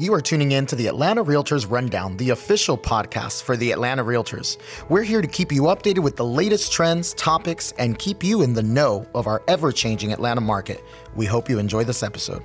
You are tuning in to the Atlanta Realtors Rundown, the official podcast for the Atlanta Realtors. We're here to keep you updated with the latest trends, topics, and keep you in the know of our ever changing Atlanta market. We hope you enjoy this episode.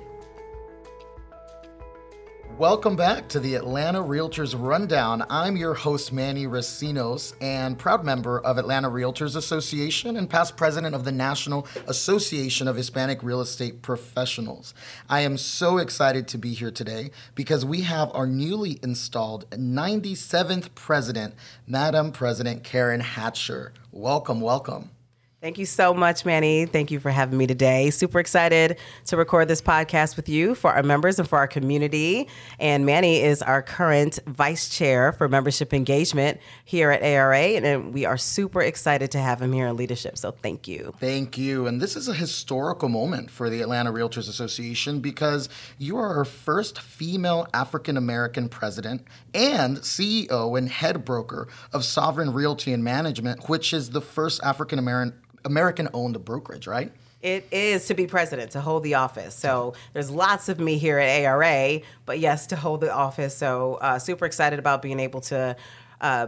Welcome back to the Atlanta Realtors Rundown. I'm your host, Manny Recinos, and proud member of Atlanta Realtors Association and past president of the National Association of Hispanic Real Estate Professionals. I am so excited to be here today because we have our newly installed 97th president, Madam President Karen Hatcher. Welcome, welcome. Thank you so much, Manny. Thank you for having me today. Super excited to record this podcast with you for our members and for our community. And Manny is our current vice chair for membership engagement here at ARA. And we are super excited to have him here in leadership. So thank you. Thank you. And this is a historical moment for the Atlanta Realtors Association because you are our first female African American president and CEO and head broker of Sovereign Realty and Management, which is the first African American American owned brokerage, right? It is to be president, to hold the office. So there's lots of me here at ARA, but yes, to hold the office. So uh, super excited about being able to uh,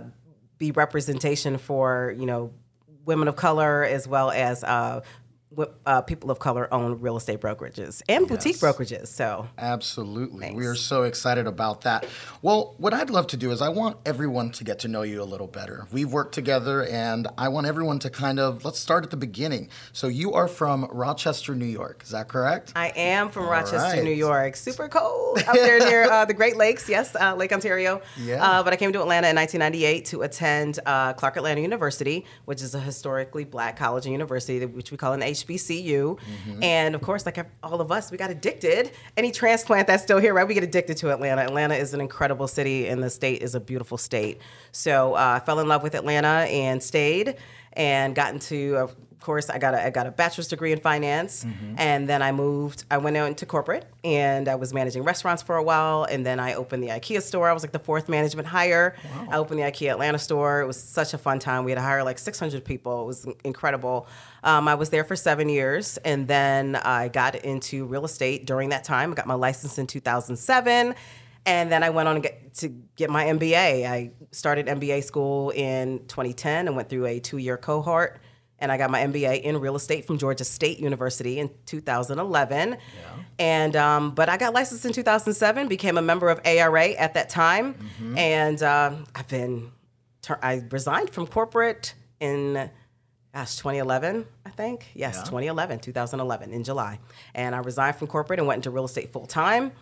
be representation for you know women of color as well as uh, uh, people of color own real estate brokerages and yes. boutique brokerages. So, absolutely. Thanks. We are so excited about that. Well, what I'd love to do is I want everyone to get to know you a little better. We've worked together, and I want everyone to kind of let's start at the beginning. So, you are from Rochester, New York. Is that correct? I am from All Rochester, right. New York. Super cold out there near uh, the Great Lakes. Yes, uh, Lake Ontario. Yeah. Uh, but I came to Atlanta in 1998 to attend uh, Clark Atlanta University, which is a historically black college and university, which we call an HBCU. HBCU. Mm-hmm. And of course, like all of us, we got addicted. Any transplant that's still here, right? We get addicted to Atlanta. Atlanta is an incredible city, and the state is a beautiful state. So uh, I fell in love with Atlanta and stayed and got into a course, I got a, I got a bachelor's degree in finance, mm-hmm. and then I moved. I went into corporate, and I was managing restaurants for a while, and then I opened the IKEA store. I was like the fourth management hire. Wow. I opened the IKEA Atlanta store. It was such a fun time. We had to hire like 600 people. It was incredible. Um, I was there for seven years, and then I got into real estate during that time. I got my license in 2007. And then I went on to get, to get my MBA. I started MBA school in 2010 and went through a two year cohort and I got my MBA in real estate from Georgia State University in 2011. Yeah. And um, but I got licensed in 2007, became a member of ARA at that time, mm-hmm. and uh, I've been I resigned from corporate in gosh 2011 I think yes yeah. 2011 2011 in July, and I resigned from corporate and went into real estate full time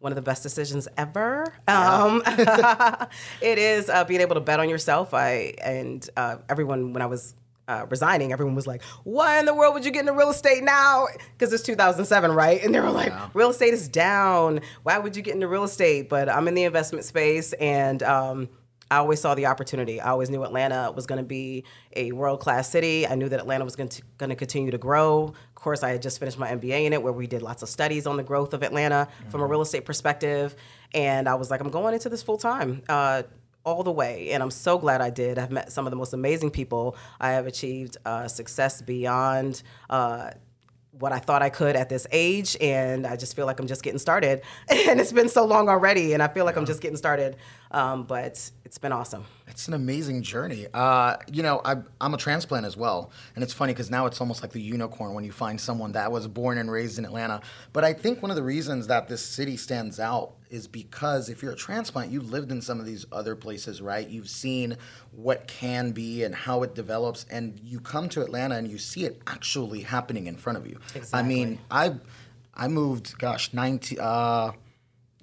one of the best decisions ever. Yeah. Um, it is uh, being able to bet on yourself. I and uh, everyone when I was uh, resigning, everyone was like, "Why in the world would you get into real estate now?" Because it's 2007, right? And they were like, yeah. "Real estate is down. Why would you get into real estate?" But I'm in the investment space, and um, I always saw the opportunity. I always knew Atlanta was going to be a world class city. I knew that Atlanta was going to going to continue to grow. Of course, I had just finished my MBA in it, where we did lots of studies on the growth of Atlanta mm-hmm. from a real estate perspective. And I was like, I'm going into this full time. Uh, all the way. And I'm so glad I did. I've met some of the most amazing people. I have achieved uh, success beyond. Uh, what I thought I could at this age, and I just feel like I'm just getting started. and it's been so long already, and I feel like yeah. I'm just getting started. Um, but it's been awesome. It's an amazing journey. Uh, you know, I, am a transplant as well, and it's funny because now it's almost like the unicorn when you find someone that was born and raised in Atlanta. But I think one of the reasons that this city stands out is because if you're a transplant, you've lived in some of these other places, right? You've seen what can be and how it develops, and you come to Atlanta and you see it actually happening in front of you. Exactly. I mean, I I moved, gosh, 90, uh,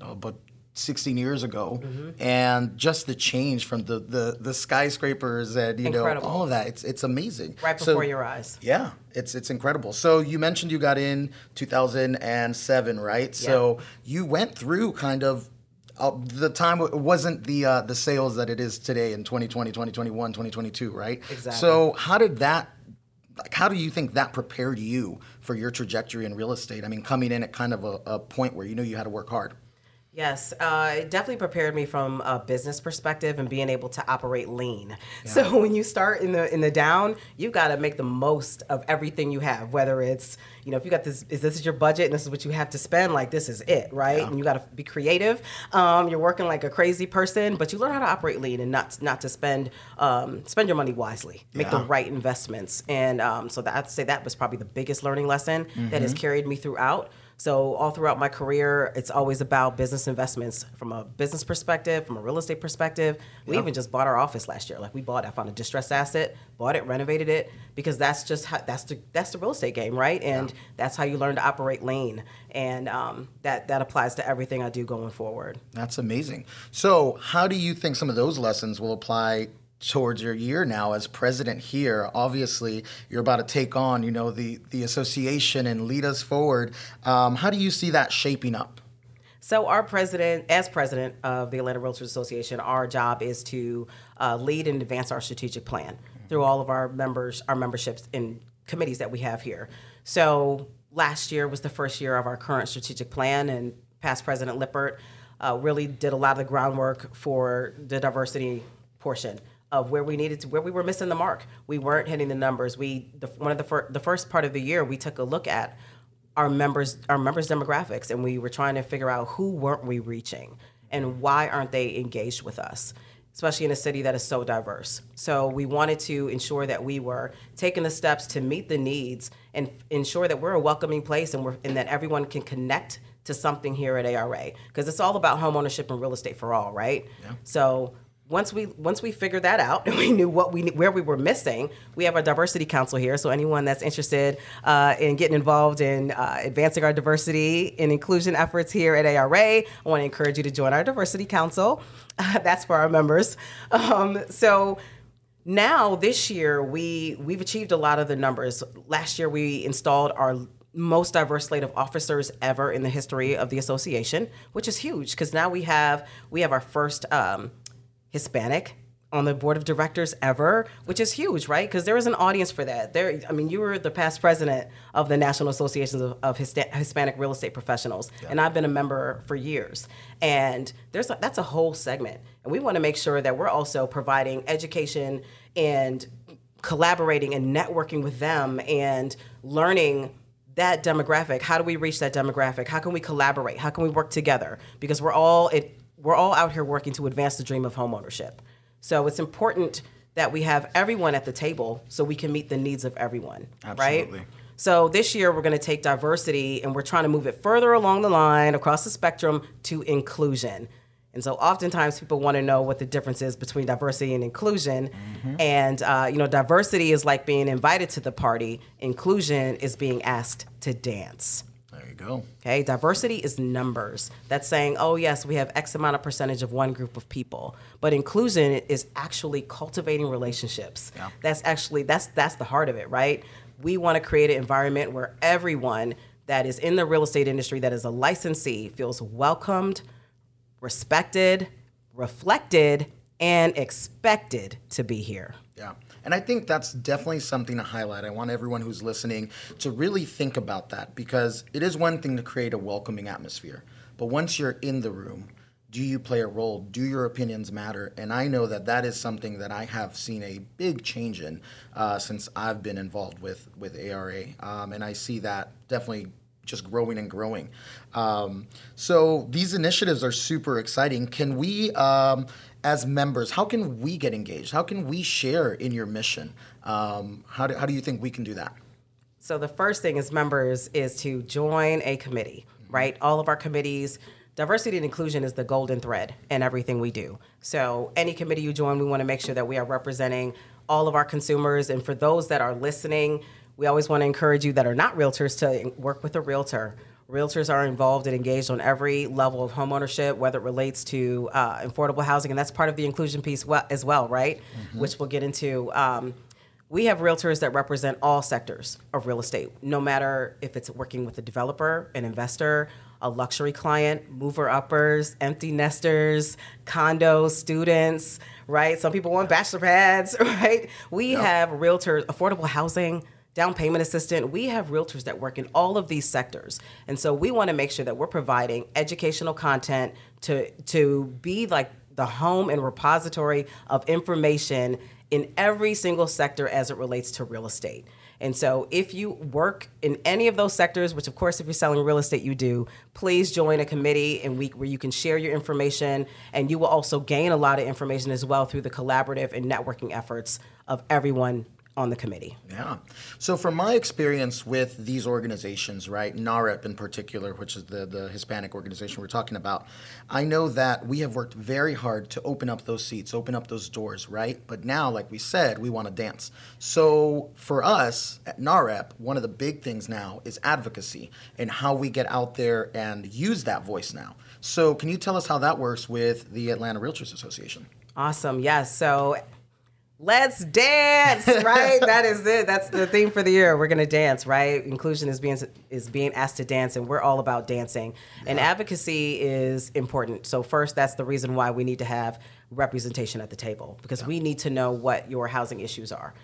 oh, but 16 years ago mm-hmm. and just the change from the, the, the skyscrapers and you incredible. know all of that it's it's amazing. Right before so, your eyes. Yeah it's it's incredible. So you mentioned you got in 2007 right? Yeah. so you went through kind of uh, the time wasn't the uh, the sales that it is today in 2020 2021 2022 right? Exactly. So how did that like how do you think that prepared you for your trajectory in real estate? I mean coming in at kind of a, a point where you knew you had to work hard Yes, uh, it definitely prepared me from a business perspective and being able to operate lean. Yeah. So when you start in the in the down, you've got to make the most of everything you have. Whether it's you know if you got this, is this is your budget and this is what you have to spend, like this is it, right? Yeah. And you got to be creative. Um, you're working like a crazy person, but you learn how to operate lean and not not to spend um, spend your money wisely, make yeah. the right investments. And um, so that, I'd say that was probably the biggest learning lesson mm-hmm. that has mm-hmm. carried me throughout. So all throughout my career, it's always about business investments from a business perspective, from a real estate perspective. We even just bought our office last year. Like we bought, I found a distressed asset, bought it, renovated it, because that's just how, that's the that's the real estate game, right? And yeah. that's how you learn to operate lean, and um, that that applies to everything I do going forward. That's amazing. So how do you think some of those lessons will apply towards your year now as president here. Obviously, you're about to take on, you know, the the association and lead us forward. Um, how do you see that shaping up? So, our president, as president of the Atlanta Realtors Association, our job is to uh, lead and advance our strategic plan through all of our members, our memberships and committees that we have here. So, last year was the first year of our current strategic plan, and past President Lippert uh, really did a lot of the groundwork for the diversity portion of where we needed to where we were missing the mark. We weren't hitting the numbers. We the, one of the fir- the first part of the year we took a look at our members our members demographics and we were trying to figure out who weren't we reaching and why aren't they engaged with us especially in a city that is so diverse so we wanted to ensure that we were taking the steps to meet the needs and ensure that we're a welcoming place and, we're, and that everyone can connect to something here at ARA because it's all about homeownership and real estate for all right yeah. so once we once we figured that out and we knew what we where we were missing, we have our diversity council here. So anyone that's interested uh, in getting involved in uh, advancing our diversity and inclusion efforts here at ARA, I want to encourage you to join our diversity council. Uh, that's for our members. Um, so now this year we we've achieved a lot of the numbers. Last year we installed our most diverse slate of officers ever in the history of the association, which is huge because now we have we have our first. Um, Hispanic on the board of directors ever, which is huge, right? Because there is an audience for that. There, I mean, you were the past president of the National Association of, of Hispanic Real Estate Professionals, yeah. and I've been a member for years. And there's a, that's a whole segment, and we want to make sure that we're also providing education and collaborating and networking with them and learning that demographic. How do we reach that demographic? How can we collaborate? How can we work together? Because we're all it we're all out here working to advance the dream of homeownership. So it's important that we have everyone at the table so we can meet the needs of everyone. Absolutely. Right? So this year we're going to take diversity and we're trying to move it further along the line across the spectrum to inclusion. And so oftentimes people want to know what the difference is between diversity and inclusion. Mm-hmm. And, uh, you know, diversity is like being invited to the party, inclusion is being asked to dance go. Okay, diversity is numbers. That's saying, oh, yes, we have X amount of percentage of one group of people. But inclusion is actually cultivating relationships. Yeah. That's actually that's that's the heart of it, right? We want to create an environment where everyone that is in the real estate industry that is a licensee feels welcomed, respected, reflected, and expected to be here. Yeah. And I think that's definitely something to highlight. I want everyone who's listening to really think about that because it is one thing to create a welcoming atmosphere. But once you're in the room, do you play a role? Do your opinions matter? And I know that that is something that I have seen a big change in uh, since I've been involved with with ARA, um, and I see that definitely just growing and growing. Um, so these initiatives are super exciting. Can we um, as members, how can we get engaged? How can we share in your mission? Um, how, do, how do you think we can do that? So, the first thing as members is to join a committee, mm-hmm. right? All of our committees, diversity and inclusion is the golden thread in everything we do. So, any committee you join, we want to make sure that we are representing all of our consumers. And for those that are listening, we always want to encourage you that are not realtors to work with a realtor Realtors are involved and engaged on every level of homeownership, whether it relates to uh, affordable housing, and that's part of the inclusion piece as well, right? Mm-hmm. Which we'll get into. Um, we have realtors that represent all sectors of real estate, no matter if it's working with a developer, an investor, a luxury client, mover uppers, empty nesters, condos, students, right? Some people want bachelor pads, right? We yep. have realtors, affordable housing down payment assistant. We have realtors that work in all of these sectors. And so we want to make sure that we're providing educational content to to be like the home and repository of information in every single sector as it relates to real estate. And so, if you work in any of those sectors, which of course, if you're selling real estate, you do, please join a committee and week where you can share your information. And you will also gain a lot of information as well through the collaborative and networking efforts of everyone on the committee. Yeah. So from my experience with these organizations, right, NAHREP in particular, which is the, the Hispanic organization we're talking about, I know that we have worked very hard to open up those seats, open up those doors, right? But now, like we said, we want to dance. So for us at NAHREP, one of the big things now is advocacy and how we get out there and use that voice now. So can you tell us how that works with the Atlanta Realtors Association? Awesome. Yes. So Let's dance, right? that is it. That's the theme for the year. We're gonna dance, right? Inclusion is being is being asked to dance, and we're all about dancing. And advocacy is important. So first, that's the reason why we need to have representation at the table because we need to know what your housing issues are.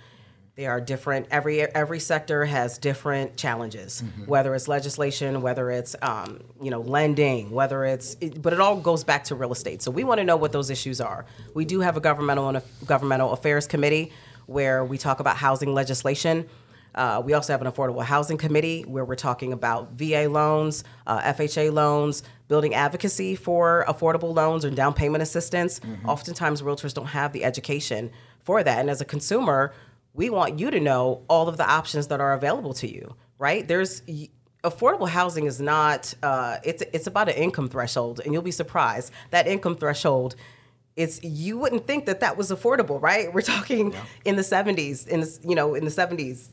They are different. Every every sector has different challenges, mm-hmm. whether it's legislation, whether it's um, you know lending, whether it's. It, but it all goes back to real estate. So we want to know what those issues are. We do have a governmental and a governmental affairs committee where we talk about housing legislation. Uh, we also have an affordable housing committee where we're talking about VA loans, uh, FHA loans, building advocacy for affordable loans and down payment assistance. Mm-hmm. Oftentimes, realtors don't have the education for that, and as a consumer we want you to know all of the options that are available to you, right? There's affordable housing is not uh, it's it's about an income threshold, and you'll be surprised that income threshold. It's you wouldn't think that that was affordable, right? We're talking yeah. in the 70s, in the, you know, in the 70s,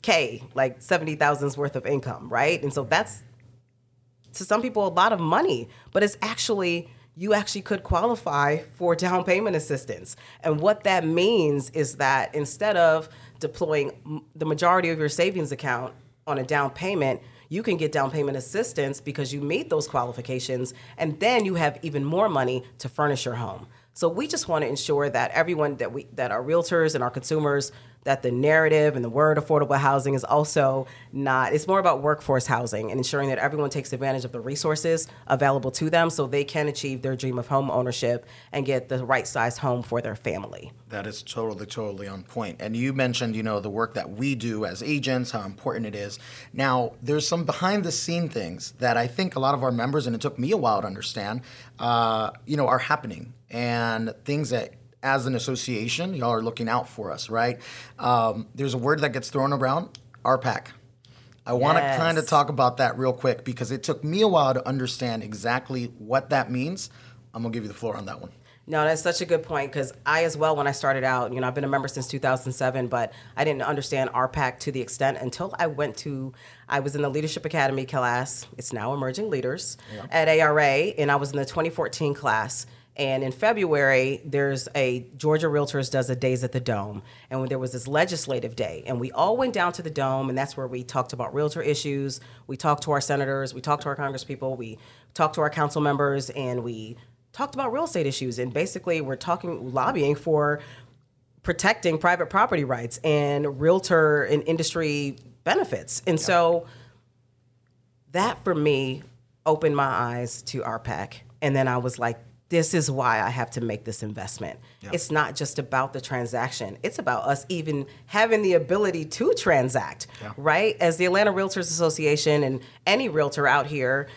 K, like 70,000's worth of income, right? And so that's to some people a lot of money, but it's actually you actually could qualify for down payment assistance. And what that means is that instead of deploying the majority of your savings account on a down payment, you can get down payment assistance because you meet those qualifications, and then you have even more money to furnish your home. So we just want to ensure that everyone that we that our realtors and our consumers that the narrative and the word affordable housing is also not it's more about workforce housing and ensuring that everyone takes advantage of the resources available to them so they can achieve their dream of home ownership and get the right size home for their family that is totally totally on point. and you mentioned you know the work that we do as agents how important it is now there's some behind the scene things that i think a lot of our members and it took me a while to understand uh, you know are happening and things that as an association, y'all are looking out for us, right? Um, there's a word that gets thrown around, RPAC. I want to yes. kind of talk about that real quick because it took me a while to understand exactly what that means. I'm gonna give you the floor on that one. No, that's such a good point because I, as well, when I started out, you know, I've been a member since 2007, but I didn't understand RPAC to the extent until I went to, I was in the Leadership Academy class. It's now Emerging Leaders yeah. at ARA, and I was in the 2014 class. And in February, there's a Georgia Realtors does a Days at the Dome, and there was this legislative day, and we all went down to the Dome, and that's where we talked about realtor issues. We talked to our senators, we talked to our congresspeople, we talked to our council members, and we talked about real estate issues. And basically, we're talking lobbying for protecting private property rights and realtor and industry benefits. And so that for me opened my eyes to RPAC. And then I was like, this is why I have to make this investment. Yep. It's not just about the transaction, it's about us even having the ability to transact, yeah. right? As the Atlanta Realtors Association and any realtor out here,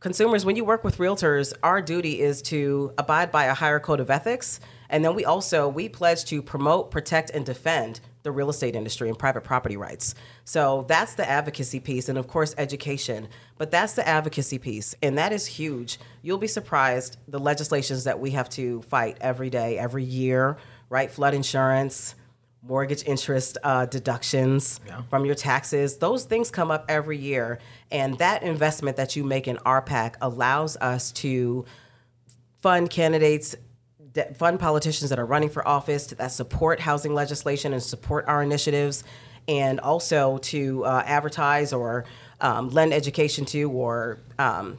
consumers, when you work with realtors, our duty is to abide by a higher code of ethics. And then we also we pledge to promote, protect, and defend the real estate industry and private property rights. So that's the advocacy piece, and of course, education. But that's the advocacy piece, and that is huge. You'll be surprised the legislations that we have to fight every day, every year, right? Flood insurance, mortgage interest uh, deductions yeah. from your taxes. Those things come up every year. And that investment that you make in RPAC allows us to fund candidates fund politicians that are running for office that support housing legislation and support our initiatives, and also to uh, advertise or um, lend education to or um,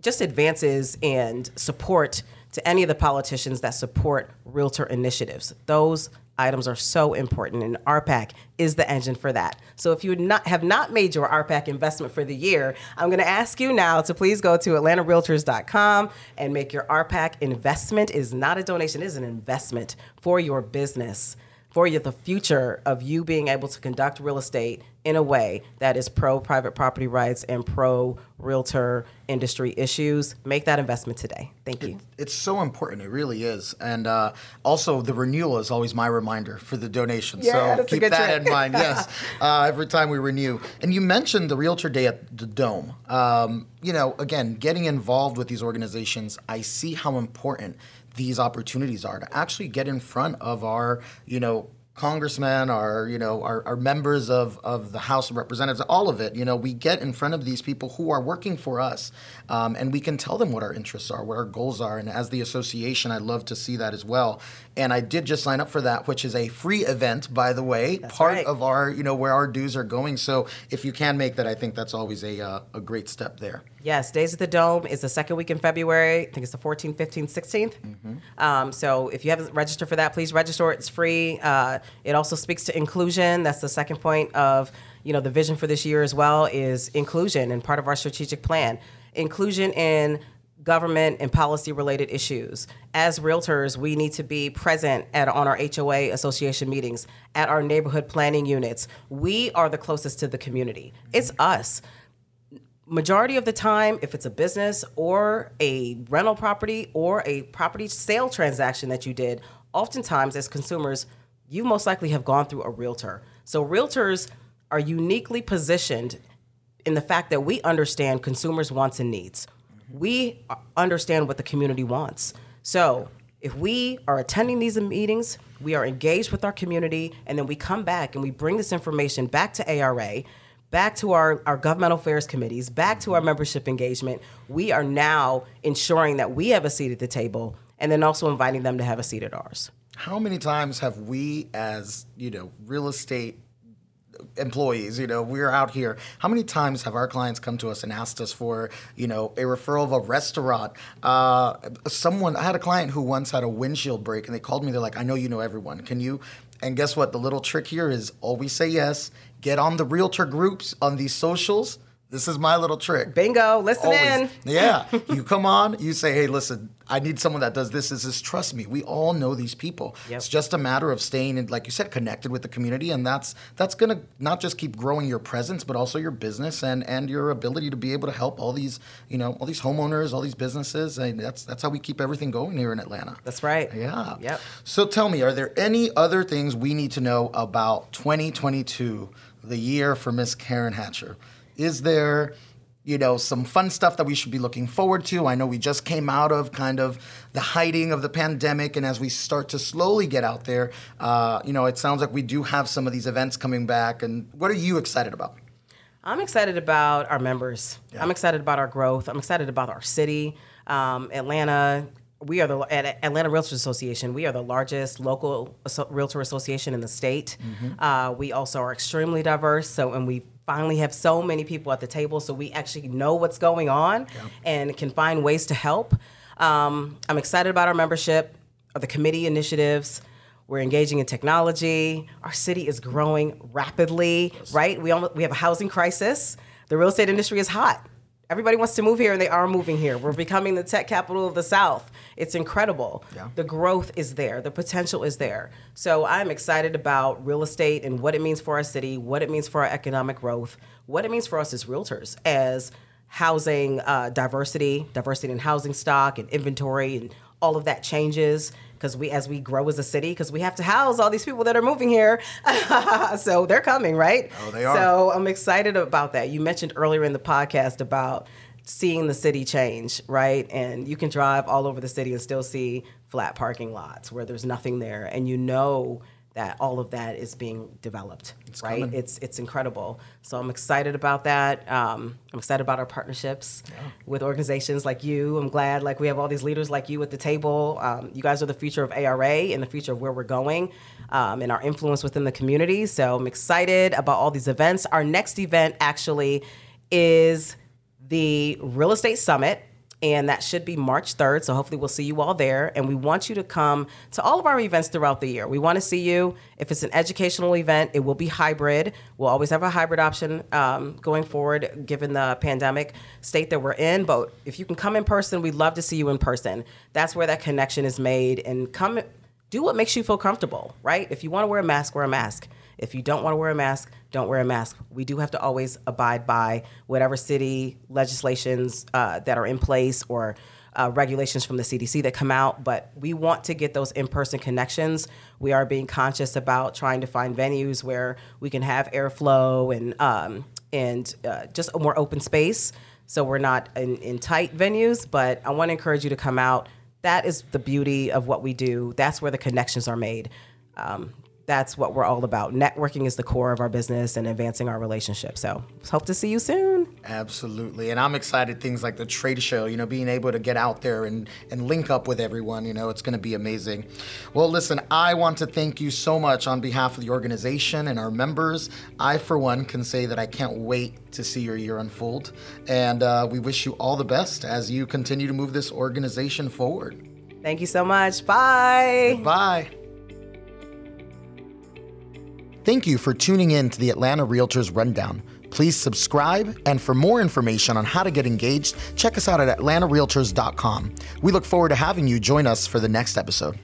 just advances and support to any of the politicians that support realtor initiatives. Those items are so important, and RPAC is the engine for that. So if you not, have not made your RPAC investment for the year, I'm going to ask you now to please go to atlantarealtors.com and make your RPAC investment. It is not a donation; it is an investment for your business for you the future of you being able to conduct real estate in a way that is pro private property rights and pro realtor industry issues. Make that investment today. Thank you. It, it's so important. It really is. And uh, also, the renewal is always my reminder for the donation. Yeah, so keep that trick. in mind. Yes, uh, every time we renew. And you mentioned the Realtor Day at the Dome. Um, you know, again, getting involved with these organizations, I see how important these opportunities are to actually get in front of our, you know, congressmen, our you know our, our members of, of the House of Representatives, all of it. You know, we get in front of these people who are working for us, um, and we can tell them what our interests are, what our goals are. And as the association, I love to see that as well. And I did just sign up for that, which is a free event, by the way, that's part right. of our you know where our dues are going. So if you can make that, I think that's always a uh, a great step there. Yes, Days of the Dome is the second week in February. I think it's the 14th, 15th, 16th. Mm-hmm. Um, so if you haven't registered for that, please register. It's free. Uh, it also speaks to inclusion. That's the second point of you know the vision for this year as well is inclusion and part of our strategic plan. Inclusion in government and policy related issues. As realtors, we need to be present at on our HOA association meetings, at our neighborhood planning units. We are the closest to the community. It's us majority of the time, if it's a business or a rental property or a property sale transaction that you did, oftentimes as consumers, you most likely have gone through a realtor. So realtors are uniquely positioned in the fact that we understand consumers' wants and needs. We understand what the community wants. So if we are attending these meetings, we are engaged with our community, and then we come back and we bring this information back to ARA back to our, our governmental affairs committees, back to our membership engagement, we are now ensuring that we have a seat at the table and then also inviting them to have a seat at ours. How many times have we, as you know, real estate employees, you know, we're out here. How many times have our clients come to us and asked us for, you know, a referral of a restaurant? Uh, someone, I had a client who once had a windshield break and they called me. They're like, I know you know everyone. Can you? And guess what? The little trick here is always say yes get on the realtor groups on these socials. This is my little trick. Bingo, listen Always. in. yeah. You come on, you say, hey, listen, I need someone that does this. This is trust me. We all know these people. Yep. It's just a matter of staying in, like you said, connected with the community. And that's that's gonna not just keep growing your presence, but also your business and and your ability to be able to help all these, you know, all these homeowners, all these businesses. And that's that's how we keep everything going here in Atlanta. That's right. Yeah. Yep. So tell me, are there any other things we need to know about 2022? the year for Miss Karen Hatcher. Is there, you know, some fun stuff that we should be looking forward to? I know we just came out of kind of the hiding of the pandemic, and as we start to slowly get out there, uh, you know, it sounds like we do have some of these events coming back. And what are you excited about? I'm excited about our members. Yeah. I'm excited about our growth. I'm excited about our city. Um, Atlanta we are the at Atlanta Realtors Association. We are the largest local realtor association in the state. Mm-hmm. Uh, we also are extremely diverse. So, and we finally have so many people at the table, so we actually know what's going on yeah. and can find ways to help. Um, I'm excited about our membership, the committee initiatives. We're engaging in technology. Our city is growing rapidly. Yes. Right? We almost, we have a housing crisis. The real estate industry is hot. Everybody wants to move here, and they are moving here. We're becoming the tech capital of the South. It's incredible. Yeah. The growth is there, the potential is there. So I'm excited about real estate and what it means for our city, what it means for our economic growth, what it means for us as realtors, as housing uh, diversity, diversity in housing stock and inventory, and all of that changes because we as we grow as a city because we have to house all these people that are moving here. So they're coming right? Oh they are. So i'm excited about that. You mentioned earlier in the podcast about seeing the city change right? And you can drive all over the city and still see flat parking lots where there's nothing there. And you know that all of that is being developed, it's right? Coming. It's it's incredible. So I'm excited about that. Um, I'm excited about our partnerships yeah. with organizations like you. I'm glad like we have all these leaders like you at the table. Um, you guys are the future of ARA and the future of where we're going um, and our influence within the community. So I'm excited about all these events. Our next event actually is the Real Estate Summit and that should be March 3rd. So hopefully we'll see you all there. And we want you to come to all of our events throughout the year. We want to see you. If it's an educational event, it will be hybrid. We'll always have a hybrid option um, going forward, given the pandemic state that we're in. But if you can come in person, we'd love to see you in person. That's where that connection is made. And come, do what makes you feel comfortable, right? If you want to wear a mask, wear a mask. If you don't want to wear a mask, don't wear a mask. We do have to always abide by whatever city legislations uh, that are in place or uh, regulations from the CDC that come out, but we want to get those in person connections. We are being conscious about trying to find venues where we can have airflow and, um, and uh, just a more open space. So we're not in, in tight venues, but I want to encourage you to come out. That is the beauty of what we do. That's where the connections are made. Um, that's what we're all about. Networking is the core of our business and advancing our relationship. So hope to see you soon. Absolutely. And I'm excited things like the trade show, you know, being able to get out there and, and link up with everyone, you know, it's going to be amazing. Well, listen, I want to thank you so much on behalf of the organization and our members. I, for one, can say that I can't wait to see your year unfold. And uh, we wish you all the best as you continue to move this organization forward. Thank you so much. Bye. Bye. Thank you for tuning in to the Atlanta Realtors Rundown. Please subscribe, and for more information on how to get engaged, check us out at atlantarealtors.com. We look forward to having you join us for the next episode.